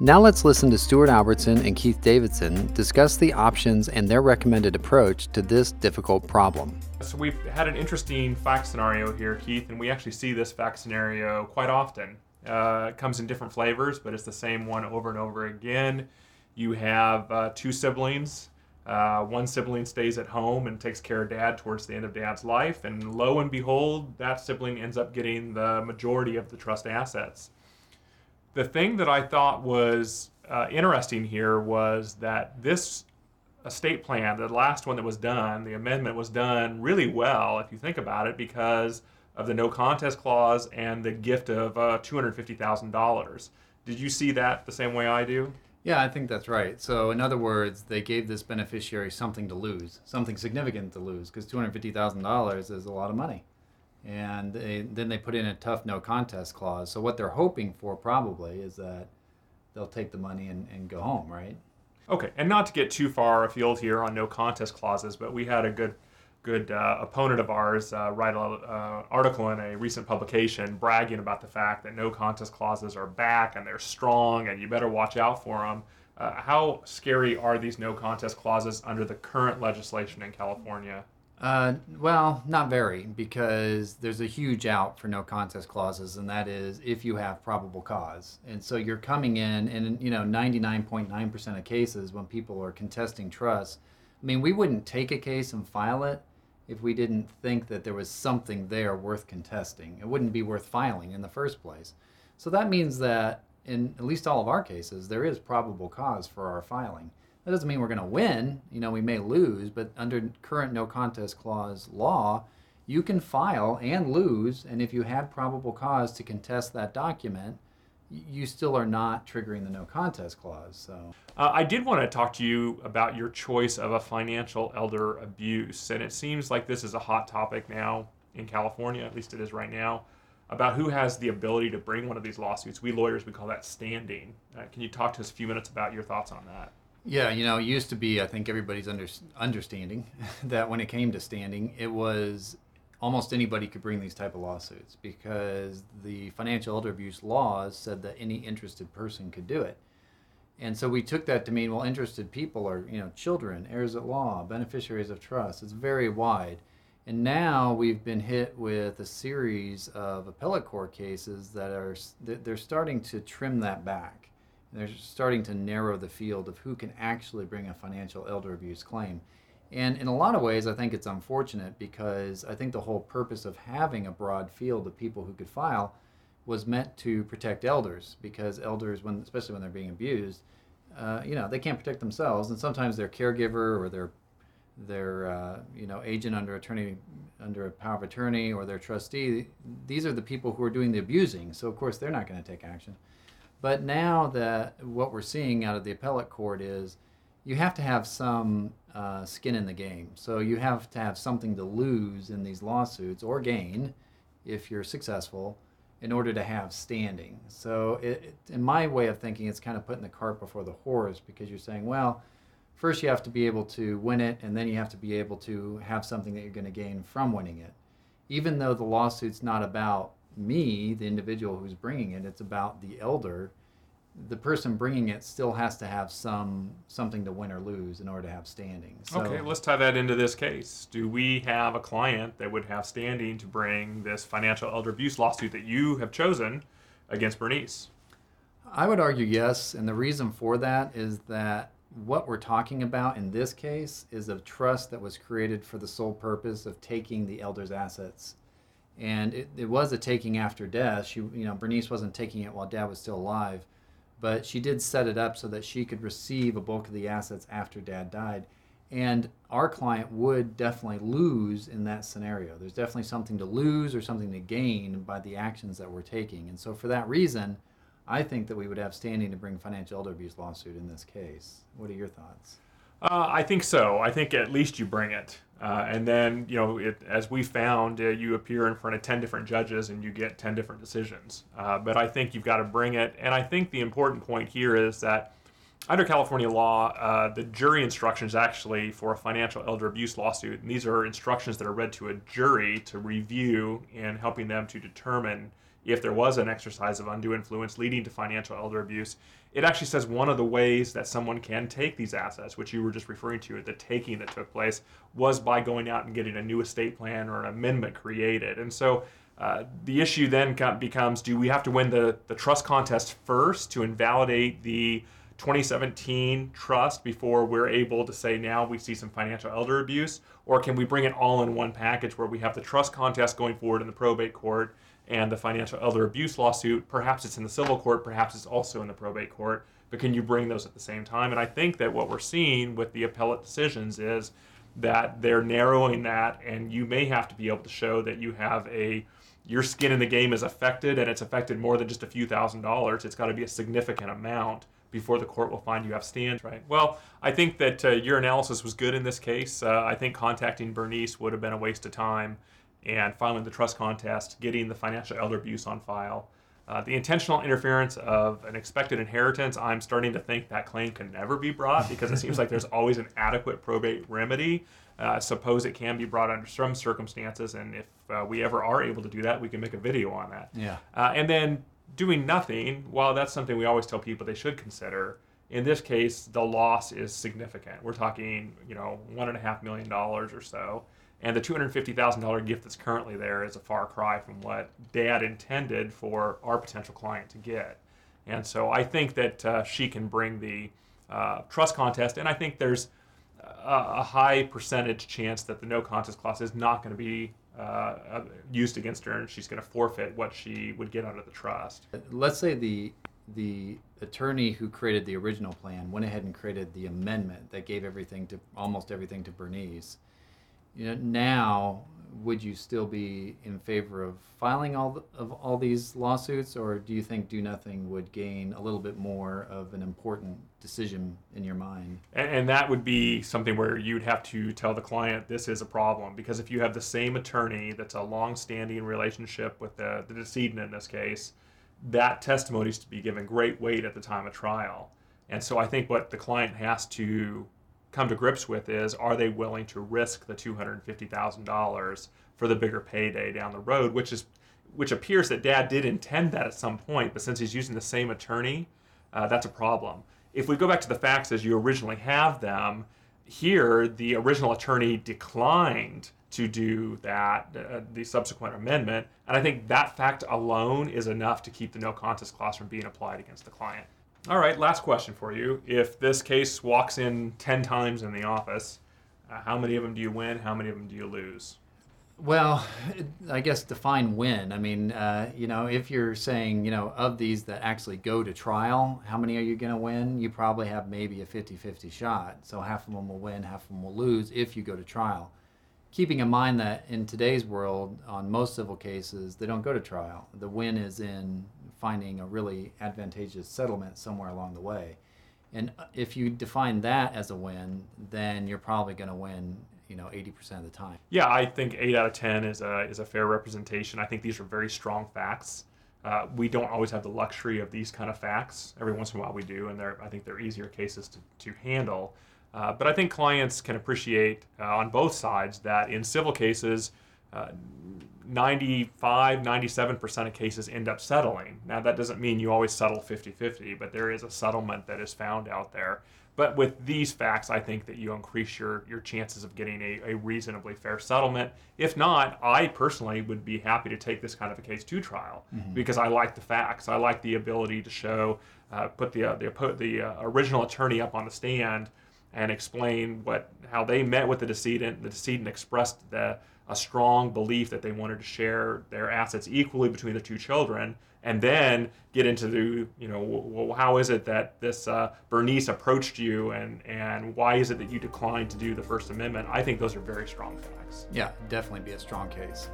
Now let's listen to Stewart Albertson and Keith Davidson discuss the options and their recommended approach to this difficult problem. So we've had an interesting fact scenario here, Keith, and we actually see this fact scenario quite often. Uh, it comes in different flavors, but it's the same one over and over again. You have uh, two siblings. Uh, one sibling stays at home and takes care of dad towards the end of dad's life, and lo and behold, that sibling ends up getting the majority of the trust assets the thing that I thought was uh, interesting here was that this estate plan, the last one that was done, the amendment was done really well, if you think about it, because of the no contest clause and the gift of uh, $250,000. Did you see that the same way I do? Yeah, I think that's right. So, in other words, they gave this beneficiary something to lose, something significant to lose, because $250,000 is a lot of money and they, then they put in a tough no contest clause. So what they're hoping for probably is that they'll take the money and, and go home, right? Okay, and not to get too far afield here on no contest clauses, but we had a good good uh, opponent of ours uh, write an uh, article in a recent publication bragging about the fact that no contest clauses are back and they're strong and you better watch out for them. Uh, how scary are these no contest clauses under the current legislation in California? Uh, well, not very, because there's a huge out for no contest clauses, and that is if you have probable cause. And so you're coming in, and you know, 99.9% of cases when people are contesting trust, I mean, we wouldn't take a case and file it if we didn't think that there was something there worth contesting. It wouldn't be worth filing in the first place. So that means that in at least all of our cases, there is probable cause for our filing. That doesn't mean we're going to win. You know, we may lose, but under current no contest clause law, you can file and lose. And if you had probable cause to contest that document, you still are not triggering the no contest clause. So uh, I did want to talk to you about your choice of a financial elder abuse, and it seems like this is a hot topic now in California. At least it is right now. About who has the ability to bring one of these lawsuits. We lawyers we call that standing. Uh, can you talk to us a few minutes about your thoughts on that? Yeah, you know, it used to be, I think everybody's under, understanding that when it came to standing, it was almost anybody could bring these type of lawsuits because the financial elder abuse laws said that any interested person could do it. And so we took that to mean, well, interested people are, you know, children, heirs at law, beneficiaries of trust. It's very wide. And now we've been hit with a series of appellate court cases that are, they're starting to trim that back they're starting to narrow the field of who can actually bring a financial elder abuse claim. And in a lot of ways, I think it's unfortunate because I think the whole purpose of having a broad field of people who could file was meant to protect elders because elders, when especially when they're being abused, uh, you know, they can't protect themselves, and sometimes their caregiver or their their uh, you know agent under attorney under a power of attorney or their trustee, these are the people who are doing the abusing. So of course they're not going to take action. But now that what we're seeing out of the appellate court is you have to have some uh, skin in the game. So you have to have something to lose in these lawsuits or gain if you're successful in order to have standing. So, it, it, in my way of thinking, it's kind of putting the cart before the horse because you're saying, well, first you have to be able to win it, and then you have to be able to have something that you're going to gain from winning it. Even though the lawsuit's not about me, the individual who's bringing it, it's about the elder. The person bringing it still has to have some something to win or lose in order to have standing. So, okay, let's tie that into this case. Do we have a client that would have standing to bring this financial elder abuse lawsuit that you have chosen against Bernice? I would argue yes, and the reason for that is that what we're talking about in this case is a trust that was created for the sole purpose of taking the elder's assets and it, it was a taking after death. She, you know, Bernice wasn't taking it while Dad was still alive, but she did set it up so that she could receive a bulk of the assets after Dad died. And our client would definitely lose in that scenario. There's definitely something to lose or something to gain by the actions that we're taking. And so, for that reason, I think that we would have standing to bring financial elder abuse lawsuit in this case. What are your thoughts? Uh, I think so. I think at least you bring it. Uh, and then, you know, it, as we found, uh, you appear in front of 10 different judges and you get 10 different decisions. Uh, but I think you've got to bring it. And I think the important point here is that under California law, uh, the jury instructions actually for a financial elder abuse lawsuit, and these are instructions that are read to a jury to review in helping them to determine if there was an exercise of undue influence leading to financial elder abuse, it actually says one of the ways that someone can take these assets, which you were just referring to, the taking that took place, was by going out and getting a new estate plan or an amendment created. And so uh, the issue then becomes do we have to win the, the trust contest first to invalidate the 2017 trust before we're able to say now we see some financial elder abuse? Or can we bring it all in one package where we have the trust contest going forward in the probate court and the financial elder abuse lawsuit? Perhaps it's in the civil court, perhaps it's also in the probate court, but can you bring those at the same time? And I think that what we're seeing with the appellate decisions is that they're narrowing that, and you may have to be able to show that you have a your skin in the game is affected and it's affected more than just a few thousand dollars. It's got to be a significant amount before the court will find you have standing. Right. Well, I think that uh, your analysis was good in this case. Uh, I think contacting Bernice would have been a waste of time, and filing the trust contest, getting the financial elder abuse on file. Uh, the intentional interference of an expected inheritance, I'm starting to think that claim can never be brought because it seems like there's always an adequate probate remedy. Uh, suppose it can be brought under some circumstances, and if uh, we ever are able to do that, we can make a video on that. Yeah. Uh, and then doing nothing, while that's something we always tell people they should consider, in this case, the loss is significant. We're talking, you know, one and a half million dollars or so. And the $250,000 gift that's currently there is a far cry from what dad intended for our potential client to get. And so I think that uh, she can bring the uh, trust contest, and I think there's a, a, high percentage chance that the no contest clause is not going to be uh, uh, used against her, and she's going to forfeit what she would get under the trust. Let's say the the attorney who created the original plan went ahead and created the amendment that gave everything to almost everything to Bernice. You know, now would you still be in favor of filing all the, of all these lawsuits, or do you think do nothing would gain a little bit more of an important decision in your mind? And, and that would be something where you'd have to tell the client this is a problem because if you have the same attorney that's a long-standing relationship with the, the decedent in this case, that testimony is to be given great weight at the time of trial. And so I think what the client has to come to grips with is are they willing to risk the $250,000 for the bigger payday down the road, which is which appears that dad did intend that at some point, but since he's using the same attorney, uh, that's a problem. If we go back to the facts as you originally have them, here the original attorney declined to do that, uh, the subsequent amendment, and I think that fact alone is enough to keep the no contest clause from being applied against the client. All right, last question for you. If this case walks in 10 times in the office, uh, how many of them do you win? How many of them do you lose? Well, I guess define win. I mean, uh, you know, if you're saying, you know, of these that actually go to trial, how many are you going to win? You probably have maybe a 50 50 shot. So half of them will win, half of them will lose if you go to trial. Keeping in mind that in today's world, on most civil cases, they don't go to trial. The win is in finding a really advantageous settlement somewhere along the way. And if you define that as a win, then you're probably going to win, you know, 80% of the time. Yeah, I think 8 out of 10 is a, is a fair representation. I think these are very strong facts. Uh, we don't always have the luxury of these kind of facts. Every once in a while we do, and they're, I think they're easier cases to, to handle. Uh, but I think clients can appreciate uh, on both sides that in civil cases, uh, 95, 97% of cases end up settling. Now, that doesn't mean you always settle 50 50, but there is a settlement that is found out there. But with these facts, I think that you increase your, your chances of getting a, a reasonably fair settlement. If not, I personally would be happy to take this kind of a case to trial mm-hmm. because I like the facts. I like the ability to show, uh, put the, uh, the, the uh, original attorney up on the stand and explain what how they met with the decedent. The decedent expressed the a strong belief that they wanted to share their assets equally between the two children and then get into the you know how is it that this uh, bernice approached you and and why is it that you declined to do the first amendment? I think those are very strong facts. Yeah definitely be a strong case